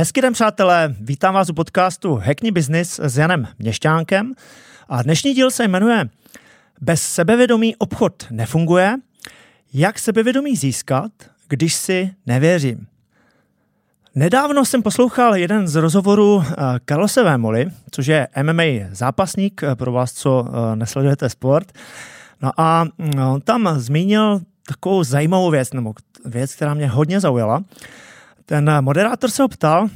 Hezký den, přátelé, vítám vás u podcastu Hackney Business s Janem Měšťánkem a dnešní díl se jmenuje Bez sebevědomí obchod nefunguje, jak sebevědomí získat, když si nevěřím. Nedávno jsem poslouchal jeden z rozhovorů eh, Carlose Vémoli, což je MMA zápasník eh, pro vás, co eh, nesledujete sport. No a on tam zmínil takovou zajímavou věc, nebo věc, která mě hodně zaujala ten moderátor se ho ptal,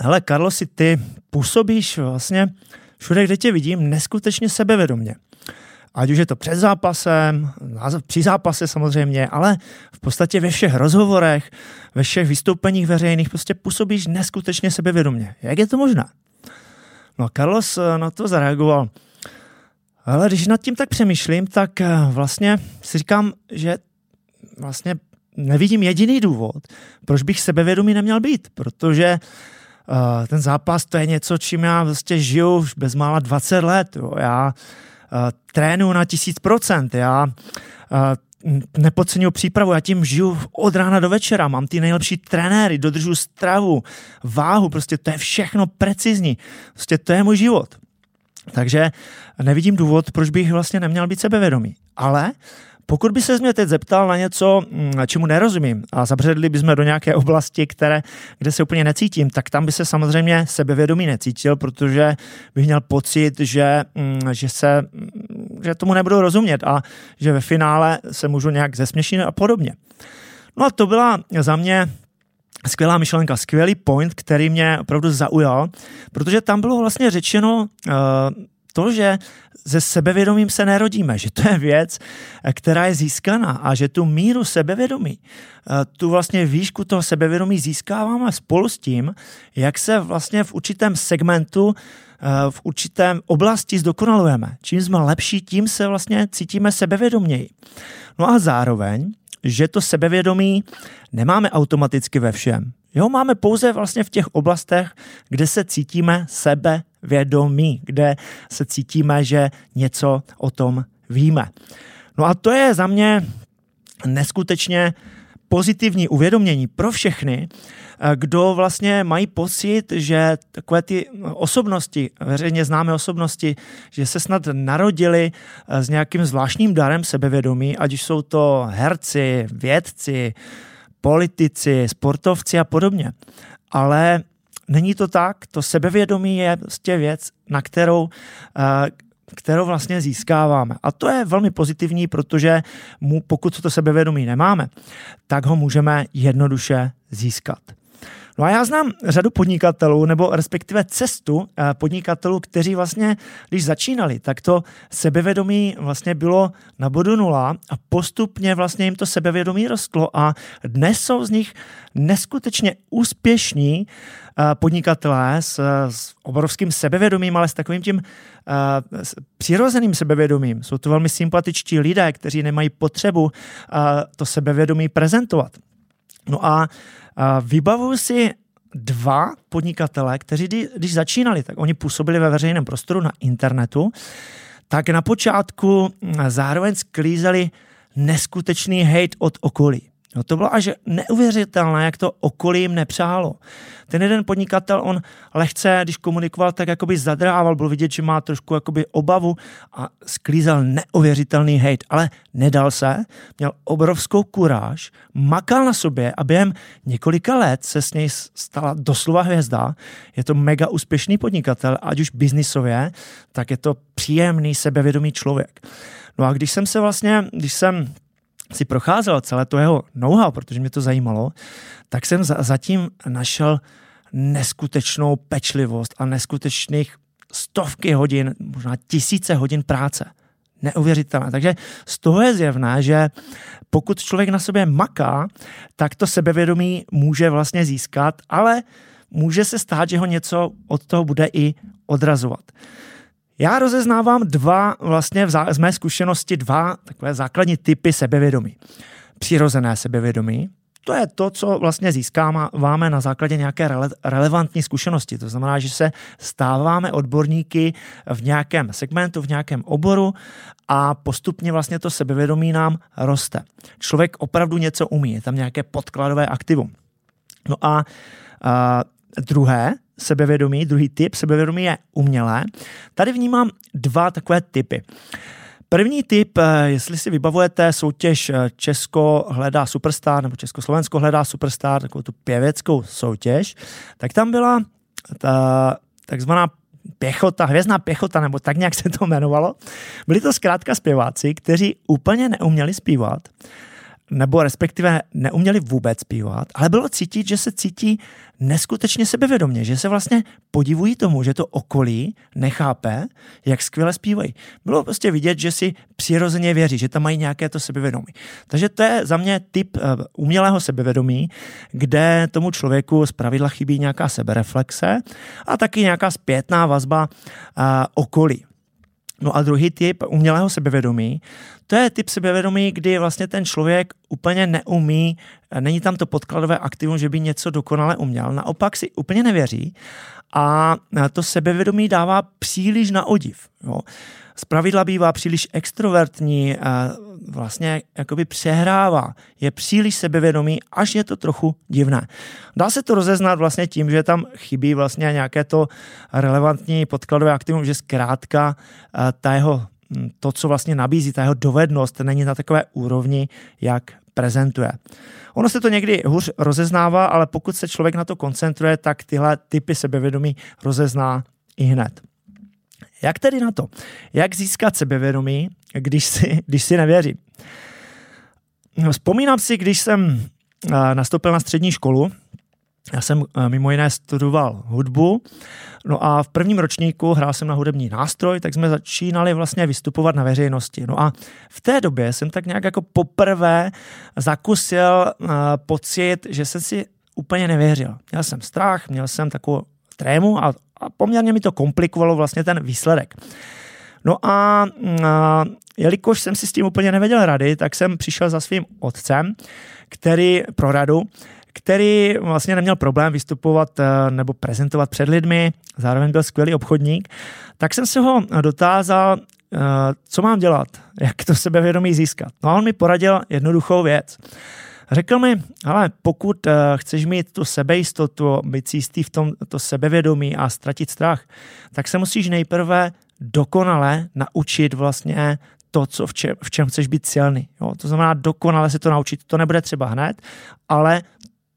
hele Carlosi, ty působíš vlastně všude, kde tě vidím, neskutečně sebevědomně. Ať už je to před zápasem, při zápase samozřejmě, ale v podstatě ve všech rozhovorech, ve všech vystoupeních veřejných prostě působíš neskutečně sebevědomně. Jak je to možné? No Carlos eh, na to zareagoval. Ale když nad tím tak přemýšlím, tak eh, vlastně si říkám, že vlastně nevidím jediný důvod, proč bych sebevědomý neměl být, protože uh, ten zápas to je něco, čím já vlastně žiju už bezmála 20 let. Jo. Já uh, trénuju na tisíc procent, já uh, nepodceňuji přípravu, já tím žiju od rána do večera, mám ty nejlepší trenéry, dodržu stravu, váhu, prostě to je všechno precizní, prostě to je můj život. Takže nevidím důvod, proč bych vlastně neměl být sebevědomý. Ale pokud by se mě teď zeptal na něco, mm, čemu nerozumím a zabředli bychom do nějaké oblasti, které, kde se úplně necítím, tak tam by se samozřejmě sebevědomí necítil, protože bych měl pocit, že, mm, že, se, mm, že tomu nebudu rozumět a že ve finále se můžu nějak zesměšnit a podobně. No a to byla za mě skvělá myšlenka, skvělý point, který mě opravdu zaujal, protože tam bylo vlastně řečeno uh, to, že se sebevědomím se nerodíme, že to je věc, která je získaná a že tu míru sebevědomí, eh, tu vlastně výšku toho sebevědomí získáváme spolu s tím, jak se vlastně v určitém segmentu eh, v určitém oblasti zdokonalujeme. Čím jsme lepší, tím se vlastně cítíme sebevědoměji. No a zároveň, že to sebevědomí nemáme automaticky ve všem. Jo, máme pouze vlastně v těch oblastech, kde se cítíme sebe vědomí, kde se cítíme, že něco o tom víme. No a to je za mě neskutečně pozitivní uvědomění pro všechny, kdo vlastně mají pocit, že takové ty osobnosti, veřejně známé osobnosti, že se snad narodili s nějakým zvláštním darem sebevědomí, ať už jsou to herci, vědci, politici, sportovci a podobně. Ale není to tak, to sebevědomí je prostě věc, na kterou, eh, kterou vlastně získáváme. A to je velmi pozitivní, protože mu, pokud to sebevědomí nemáme, tak ho můžeme jednoduše získat. No a já znám řadu podnikatelů, nebo respektive cestu eh, podnikatelů, kteří vlastně, když začínali, tak to sebevědomí vlastně bylo na bodu nula a postupně vlastně jim to sebevědomí rostlo a dnes jsou z nich neskutečně úspěšní eh, podnikatelé s, s obrovským sebevědomím, ale s takovým tím uh, s přirozeným sebevědomím. Jsou to velmi sympatičtí lidé, kteří nemají potřebu uh, to sebevědomí prezentovat. No a Vybavuju si dva podnikatele, kteří když začínali, tak oni působili ve veřejném prostoru na internetu, tak na počátku zároveň sklízeli neskutečný hate od okolí. No to bylo až neuvěřitelné, jak to okolí jim nepřálo. Ten jeden podnikatel, on lehce, když komunikoval, tak jakoby zadrával, bylo vidět, že má trošku jakoby obavu a sklízel neuvěřitelný hate, ale nedal se, měl obrovskou kuráž, makal na sobě a během několika let se s něj stala doslova hvězda. Je to mega úspěšný podnikatel, ať už biznisově, tak je to příjemný, sebevědomý člověk. No a když jsem se vlastně, když jsem si procházel celé to jeho know-how, protože mě to zajímalo, tak jsem za, zatím našel neskutečnou pečlivost a neskutečných stovky hodin, možná tisíce hodin práce. Neuvěřitelné. Takže z toho je zjevné, že pokud člověk na sobě maká, tak to sebevědomí může vlastně získat, ale může se stát, že ho něco od toho bude i odrazovat. Já rozeznávám dva, vlastně z mé zkušenosti, dva takové základní typy sebevědomí. Přirozené sebevědomí, to je to, co vlastně získáváme na základě nějaké rele- relevantní zkušenosti. To znamená, že se stáváme odborníky v nějakém segmentu, v nějakém oboru a postupně vlastně to sebevědomí nám roste. Člověk opravdu něco umí, je tam nějaké podkladové aktivum. No a druhé sebevědomí, druhý typ sebevědomí je umělé. Tady vnímám dva takové typy. První typ, eh, jestli si vybavujete soutěž eh, Česko hledá superstar nebo Československo hledá superstar, takovou tu pěveckou soutěž, tak tam byla ta takzvaná pěchota, hvězdná pěchota, nebo tak nějak se to jmenovalo. Byli to zkrátka zpěváci, kteří úplně neuměli zpívat, nebo respektive neuměli vůbec zpívat, ale bylo cítit, že se cítí neskutečně sebevědomě, že se vlastně podivují tomu, že to okolí nechápe, jak skvěle zpívají. Bylo prostě vidět, že si přirozeně věří, že tam mají nějaké to sebevědomí. Takže to je za mě typ eh, umělého sebevědomí, kde tomu člověku zpravidla chybí nějaká sebereflexe a taky nějaká zpětná vazba eh, okolí. No a druhý typ umělého sebevědomí, to je typ sebevědomí, kdy vlastně ten člověk úplně neumí, není tam to podkladové aktivum, že by něco dokonale uměl, naopak si úplně nevěří a to sebevědomí dává příliš na odiv. Jo. Zpravidla bývá příliš extrovertní, vlastně jakoby přehrává, je příliš sebevědomý, až je to trochu divné. Dá se to rozeznat vlastně tím, že tam chybí vlastně nějaké to relevantní podkladové aktivum, že zkrátka ta jeho, hm, to, co vlastně nabízí, ta jeho dovednost není na takové úrovni, jak prezentuje. Ono se to někdy hůř rozeznává, ale pokud se člověk na to koncentruje, tak tyhle typy sebevědomí rozezná i hned. Jak tedy na to? Jak získat sebevědomí, když si, když si nevěří? No, vzpomínám si, když jsem nastoupil na střední školu, já jsem mimo jiné studoval hudbu, no a v prvním ročníku hrál jsem na hudební nástroj, tak jsme začínali vlastně vystupovat na veřejnosti. No a v té době jsem tak nějak jako poprvé zakusil pocit, že jsem si úplně nevěřil. Měl jsem strach, měl jsem takovou trému a a poměrně mi to komplikovalo vlastně ten výsledek. No a, a jelikož jsem si s tím úplně nevěděl rady, tak jsem přišel za svým otcem, který pro radu, který vlastně neměl problém vystupovat eh, nebo prezentovat před lidmi, zároveň byl skvělý obchodník, tak jsem se ho dotázal, eh, co mám dělat, jak to sebevědomí získat. No a on mi poradil jednoduchou věc. Řekl mi, ale pokud uh, chceš mít tu sebejistotu, být si jistý v tom to sebevědomí a ztratit strach, tak se musíš nejprve dokonale naučit vlastně to, co v, čem, v čem chceš být silný. Jo? To znamená dokonale se to naučit. To nebude třeba hned, ale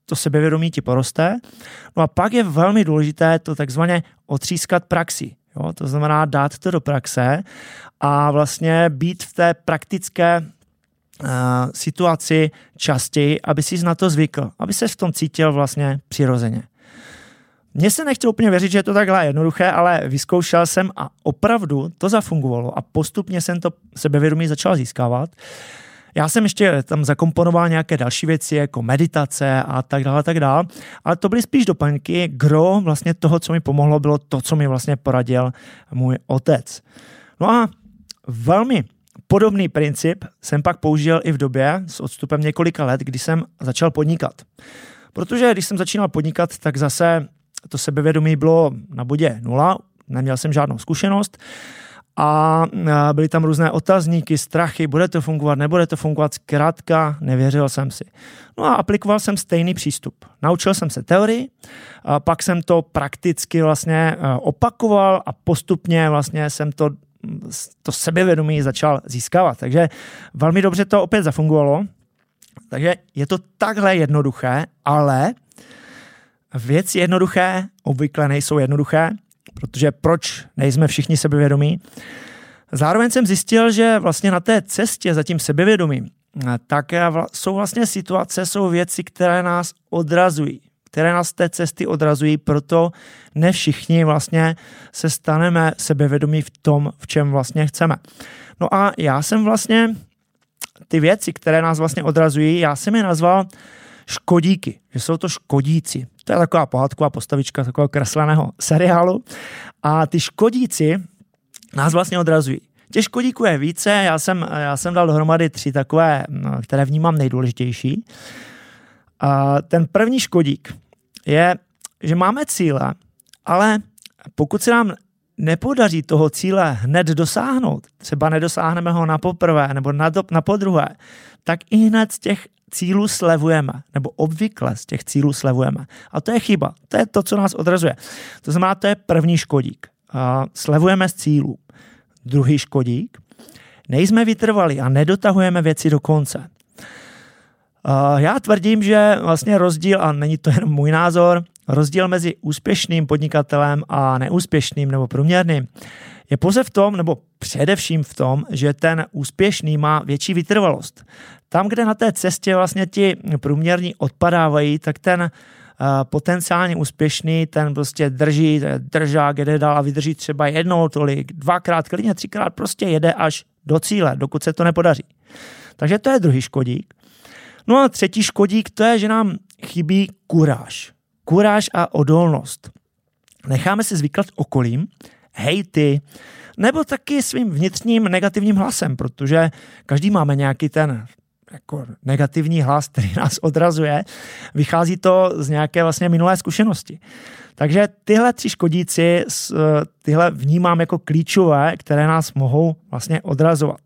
to sebevědomí ti poroste. No a pak je velmi důležité to takzvaně otřískat praxi. Jo? To znamená dát to do praxe a vlastně být v té praktické situaci častěji, aby si na to zvykl, aby se v tom cítil vlastně přirozeně. Mně se nechtěl úplně věřit, že je to takhle jednoduché, ale vyzkoušel jsem a opravdu to zafungovalo a postupně jsem to sebevědomí začal získávat. Já jsem ještě tam zakomponoval nějaké další věci, jako meditace a tak dále, tak dále, ale to byly spíš doplňky. Gro vlastně toho, co mi pomohlo, bylo to, co mi vlastně poradil můj otec. No a velmi Podobný princip jsem pak použil i v době s odstupem několika let, kdy jsem začal podnikat. Protože když jsem začínal podnikat, tak zase to sebevědomí bylo na bodě nula, neměl jsem žádnou zkušenost a byly tam různé otazníky, strachy, bude to fungovat, nebude to fungovat, zkrátka nevěřil jsem si. No a aplikoval jsem stejný přístup. Naučil jsem se teorii, pak jsem to prakticky vlastně opakoval a postupně vlastně jsem to to sebevědomí začal získávat. Takže velmi dobře to opět zafungovalo. Takže je to takhle jednoduché, ale věci jednoduché obvykle nejsou jednoduché, protože proč nejsme všichni sebevědomí? Zároveň jsem zjistil, že vlastně na té cestě za tím sebevědomím, tak jsou vlastně situace, jsou věci, které nás odrazují které nás z té cesty odrazují, proto ne všichni vlastně se staneme sebevědomí v tom, v čem vlastně chceme. No a já jsem vlastně ty věci, které nás vlastně odrazují, já jsem je nazval škodíky, že jsou to škodíci. To je taková pohádková postavička takového kresleného seriálu. A ty škodíci nás vlastně odrazují. Těch škodíků je více, já jsem, já jsem dal dohromady tři takové, které vnímám nejdůležitější. A ten první škodík je, že máme cíle, ale pokud se nám nepodaří toho cíle hned dosáhnout, třeba nedosáhneme ho na poprvé nebo na, do, na podruhé, tak i hned z těch cílů slevujeme, nebo obvykle z těch cílů slevujeme. A to je chyba. To je to, co nás odrazuje. To znamená, to je první škodík. A slevujeme z cílů. Druhý škodík. Nejsme vytrvali a nedotahujeme věci do konce. Já tvrdím, že vlastně rozdíl, a není to jenom můj názor, rozdíl mezi úspěšným podnikatelem a neúspěšným nebo průměrným je pouze v tom, nebo především v tom, že ten úspěšný má větší vytrvalost. Tam, kde na té cestě vlastně ti průměrní odpadávají, tak ten uh, potenciálně úspěšný, ten prostě drží, držák, jede dál a vydrží třeba jednou tolik, dvakrát, klidně třikrát, prostě jede až do cíle, dokud se to nepodaří. Takže to je druhý škodík. No a třetí škodík, to je, že nám chybí kuráž. Kuráž a odolnost. Necháme se zvyklat okolím, hejty, nebo taky svým vnitřním negativním hlasem, protože každý máme nějaký ten jako negativní hlas, který nás odrazuje. Vychází to z nějaké vlastně minulé zkušenosti. Takže tyhle tři škodíci, tyhle vnímám jako klíčové, které nás mohou vlastně odrazovat.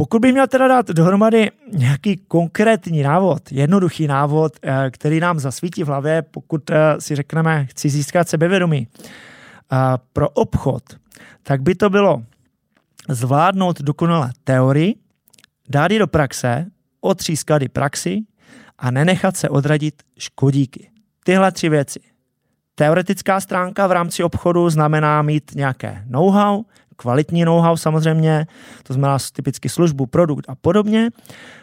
Pokud bych měl teda dát dohromady nějaký konkrétní návod, jednoduchý návod, eh, který nám zasvítí v hlavě, pokud eh, si řekneme, chci získat sebevědomí eh, pro obchod, tak by to bylo zvládnout dokonale teorii, dát ji do praxe, otřískat ji praxi a nenechat se odradit škodíky. Tyhle tři věci. Teoretická stránka v rámci obchodu znamená mít nějaké know-how, kvalitní know-how samozřejmě, to znamená typicky službu, produkt a podobně,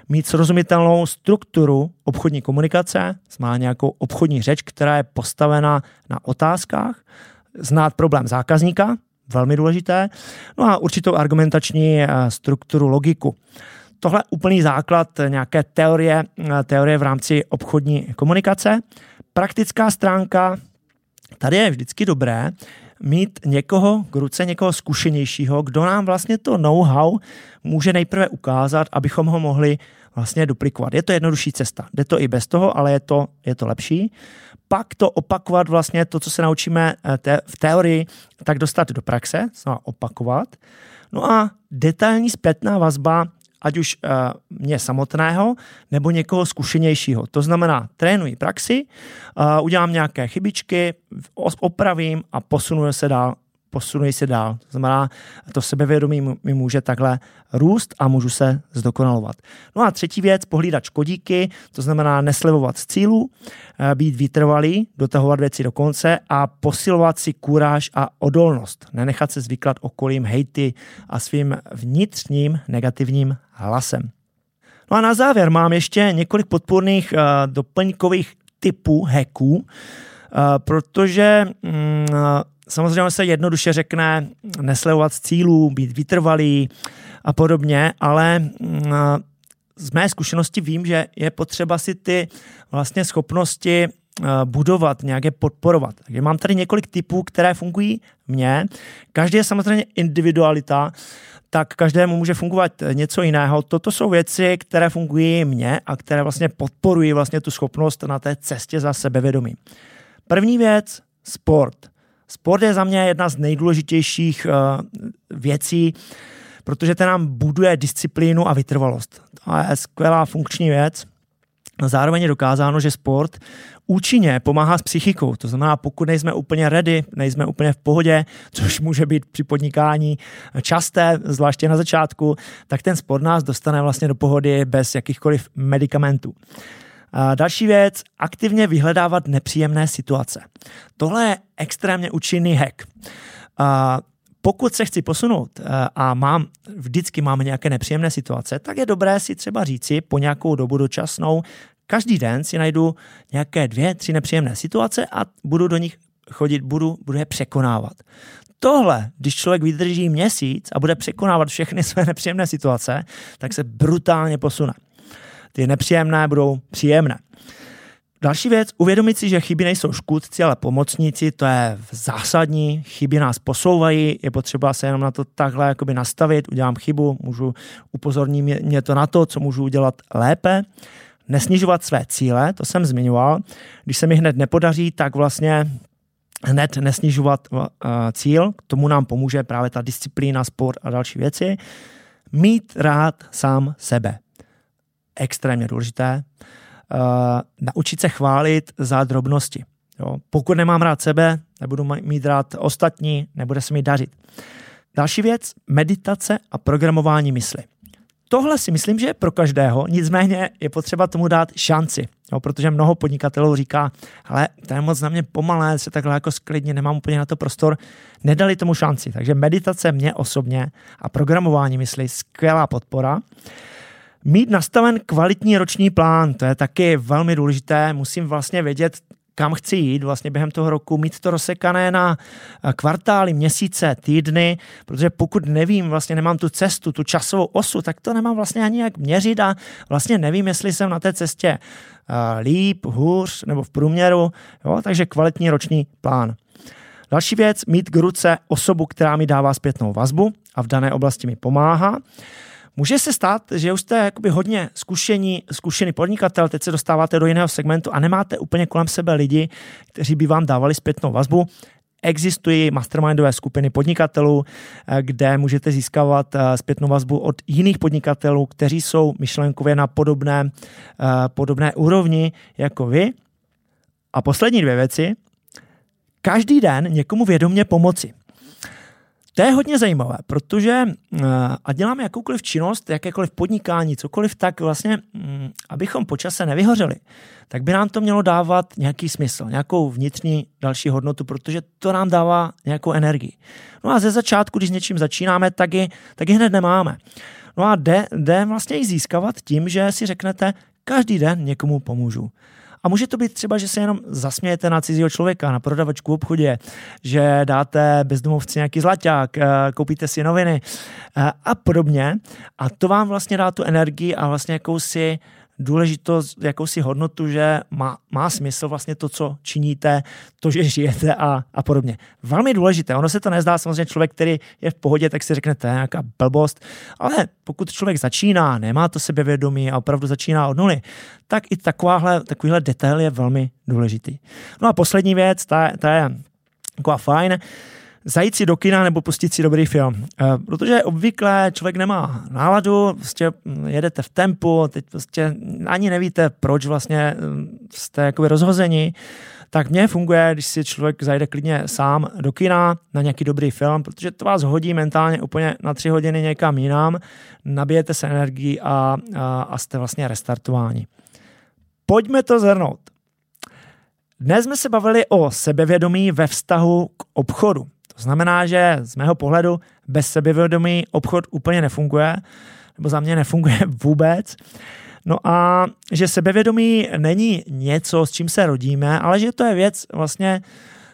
mít srozumitelnou strukturu obchodní komunikace, znamená nějakou obchodní řeč, která je postavena na otázkách, znát problém zákazníka, velmi důležité, no a určitou argumentační eh, strukturu, logiku. Tohle je úplný základ nějaké teorie, eh, teorie v rámci obchodní komunikace. Praktická stránka, tady je vždycky dobré mít někoho k ruce, někoho zkušenějšího, kdo nám vlastně to know-how může nejprve ukázat, abychom ho mohli vlastně duplikovat. Je to jednodušší cesta. Jde to i bez toho, ale je to, je to lepší. Pak to opakovat vlastně to, co se naučíme eh, te, v teorii, tak dostat do praxe, znamená opakovat. No a detailní zpětná vazba ať už uh, mě samotného nebo někoho zkušenějšího. To znamená, trénuji praxi, uh, udělám nějaké chybičky, opravím a posunu se dál posunuji se dál. To znamená, to sebevědomí mi může takhle růst a můžu se zdokonalovat. No a třetí věc, pohlídat škodíky, to znamená neslevovat z cílu, eh, být vytrvalý, dotahovat věci do konce a posilovat si kůráž a odolnost. Nenechat se zvyklat okolím hejty a svým vnitřním negativním hlasem. No a na závěr mám ještě několik podpůrných uh, doplňkových typů uh, protože um, samozřejmě se jednoduše řekne neslevovat z cílů, být vytrvalý a podobně, ale mm, z mé zkušenosti vím, že je potřeba si ty vlastně schopnosti budovat, nějaké podporovat. Takže mám tady několik typů, které fungují mně. Každý je samozřejmě individualita, tak každému může fungovat něco jiného. Toto jsou věci, které fungují mně a které vlastně podporují vlastně tu schopnost na té cestě za sebevědomí. První věc, sport. Sport je za mě jedna z nejdůležitějších uh, věcí, protože ten nám buduje disciplínu a vytrvalost. To je skvělá funkční věc. Zároveň je dokázáno, že sport účinně pomáhá s psychikou. To znamená, pokud nejsme úplně ready, nejsme úplně v pohodě, což může být při podnikání časté, zvláště na začátku, tak ten sport nás dostane vlastně do pohody bez jakýchkoliv medicamentů. A další věc, aktivně vyhledávat nepříjemné situace. Tohle je extrémně účinný hack. A pokud se chci posunout a mám, vždycky máme nějaké nepříjemné situace, tak je dobré si třeba říci po nějakou dobu dočasnou, každý den si najdu nějaké dvě, tři nepříjemné situace a budu do nich chodit, budu, budu je překonávat. Tohle, když člověk vydrží měsíc a bude překonávat všechny své nepříjemné situace, tak se brutálně posune ty nepříjemné budou příjemné. Další věc, uvědomit si, že chyby nejsou škůdci, ale pomocníci, to je zásadní, chyby nás posouvají, je potřeba se jenom na to takhle jakoby nastavit, udělám chybu, můžu upozornit mě to na to, co můžu udělat lépe, nesnižovat své cíle, to jsem zmiňoval, když se mi hned nepodaří, tak vlastně hned nesnižovat uh, cíl, k tomu nám pomůže právě ta disciplína, sport a další věci, mít rád sám sebe extrémně důležité. Uh, naučit se chválit za drobnosti. Jo. Pokud nemám rád sebe, nebudu mít rád ostatní, nebude se mi dařit. Další věc, meditace a programování mysli. Tohle si myslím, že je pro každého, nicméně je potřeba tomu dát šanci, jo, protože mnoho podnikatelů říká, ale to je moc na mě pomalé, se takhle jako sklidně, nemám úplně na to prostor, nedali tomu šanci. Takže meditace mě osobně a programování mysli, skvělá podpora. Mít nastaven kvalitní roční plán, to je taky velmi důležité. Musím vlastně vědět, kam chci jít vlastně během toho roku, mít to rozsekané na eh, kvartály, měsíce, týdny, protože pokud nevím, vlastně nemám tu cestu, tu časovou osu, tak to nemám vlastně ani jak měřit a vlastně nevím, jestli jsem na té cestě eh, líp, hůř nebo v průměru, jo? takže kvalitní roční plán. Další věc, mít k ruce osobu, která mi dává zpětnou vazbu a v dané oblasti mi pomáhá. Může se stát, že už jste jakoby hodně zkušení, zkušený podnikatel, teď se dostáváte do jiného segmentu a nemáte úplně kolem sebe lidi, kteří by vám dávali zpětnou vazbu. Existují mastermindové skupiny podnikatelů, eh, kde můžete získávat eh, zpětnou vazbu od jiných podnikatelů, kteří jsou myšlenkově na podobné, eh, podobné úrovni jako vy. A poslední dvě věci. Každý den někomu vědomě pomoci. To je hodně zajímavé, protože eh, a děláme jakoukoliv činnost, jakékoliv podnikání, cokoliv, tak vlastně, mm, abychom počase nevyhořeli, tak by nám to mělo dávat nějaký smysl, nějakou vnitřní další hodnotu, protože to nám dává nějakou energii. No a ze začátku, když s něčím začínáme, tak ji, tak ji hned nemáme. No a jde, jde vlastně ji získávat tím, že si řeknete, každý den někomu pomůžu. A může to být třeba, že se jenom zasmějete na cizího člověka, na prodavačku v obchodě, že dáte bezdomovci nějaký zlaťák, eh, koupíte si noviny eh, a podobně. A to vám vlastně dá tu energii a vlastně jakousi důležitost, jakousi hodnotu, že má, má smysl vlastně to, co činíte, to, že žijete a, a podobně. Velmi důležité. Ono se to nezdá, samozřejmě člověk, který je v pohodě, tak si řekne, to je nějaká blbost, ale pokud člověk začíná, nemá to sebevědomí a opravdu začíná od nuly, tak i takováhle, takovýhle detail je velmi důležitý. No a poslední věc, ta, ta je taková fajn, zajít si do kina nebo pustit si dobrý film. Eh, protože obvykle člověk nemá náladu, prostě jedete v tempu, teď prostě ani nevíte, proč vlastně hm, jste jakoby rozhozeni, tak mně funguje, když si člověk zajde klidně sám do kina na nějaký dobrý film, protože to vás hodí mentálně úplně na tři hodiny někam jinam, nabijete se energii a, a, a jste vlastně restartováni. Pojďme to zhrnout. Dnes jsme se bavili o sebevědomí ve vztahu k obchodu. To znamená, že z mého pohledu bez sebevědomí obchod úplně nefunguje, nebo za mě nefunguje vůbec. No a že sebevědomí není něco, s čím se rodíme, ale že to je věc vlastně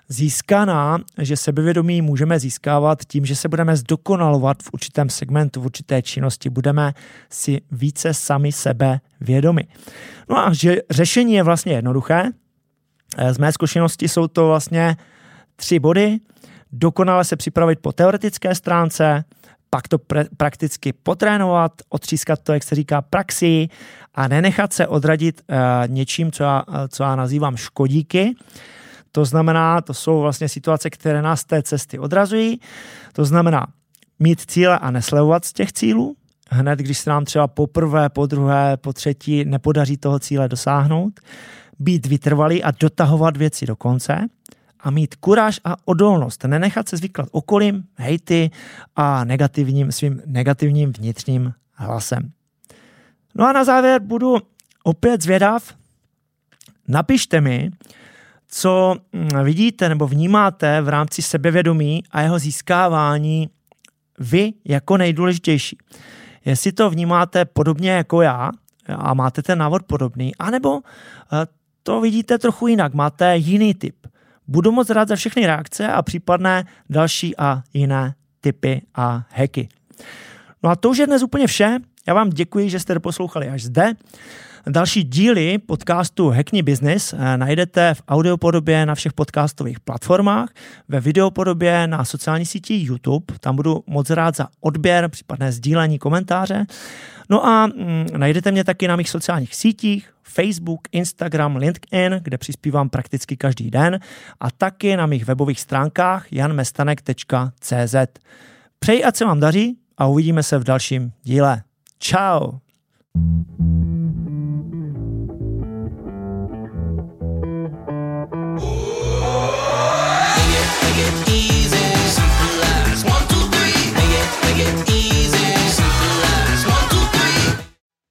získaná, že sebevědomí můžeme získávat tím, že se budeme zdokonalovat v určitém segmentu, v určité činnosti, budeme si více sami sebe vědomi. No a že řešení je vlastně jednoduché. Z mé zkušenosti jsou to vlastně tři body dokonale se připravit po teoretické stránce, pak to pre- prakticky potrénovat, otřískat to, jak se říká, praxi a nenechat se odradit uh, něčím, co já, co já nazývám škodíky. To znamená, to jsou vlastně situace, které nás z té cesty odrazují. To znamená mít cíle a neslevovat z těch cílů. Hned, když se nám třeba poprvé, po druhé, po třetí nepodaří toho cíle dosáhnout. Být vytrvalý a dotahovat věci do konce a mít kuráž a odolnost, nenechat se zvyklat okolím, hejty a negativním, svým negativním vnitřním hlasem. No a na závěr budu opět zvědav. Napište mi, co mm, vidíte nebo vnímáte v rámci sebevědomí a jeho získávání vy jako nejdůležitější. Jestli to vnímáte podobně jako já a máte ten návod podobný, anebo eh, to vidíte trochu jinak, máte jiný typ. Budu moc rád za všechny reakce a případné další a jiné typy a hacky. No a to už je dnes úplně vše. Já vám děkuji, že jste poslouchali až zde. Další díly podcastu Hackney Business eh, najdete v audiopodobě na všech podcastových platformách, ve videopodobě na sociální síti YouTube. Tam budu moc rád za odběr, případné sdílení, komentáře. No a mm, najdete mě taky na mých sociálních sítích, Facebook, Instagram, LinkedIn, kde přispívám prakticky každý den a taky na mých webových stránkách janmestanek.cz. Přeji, ať se vám daří a uvidíme se v dalším díle. Ciao! thank you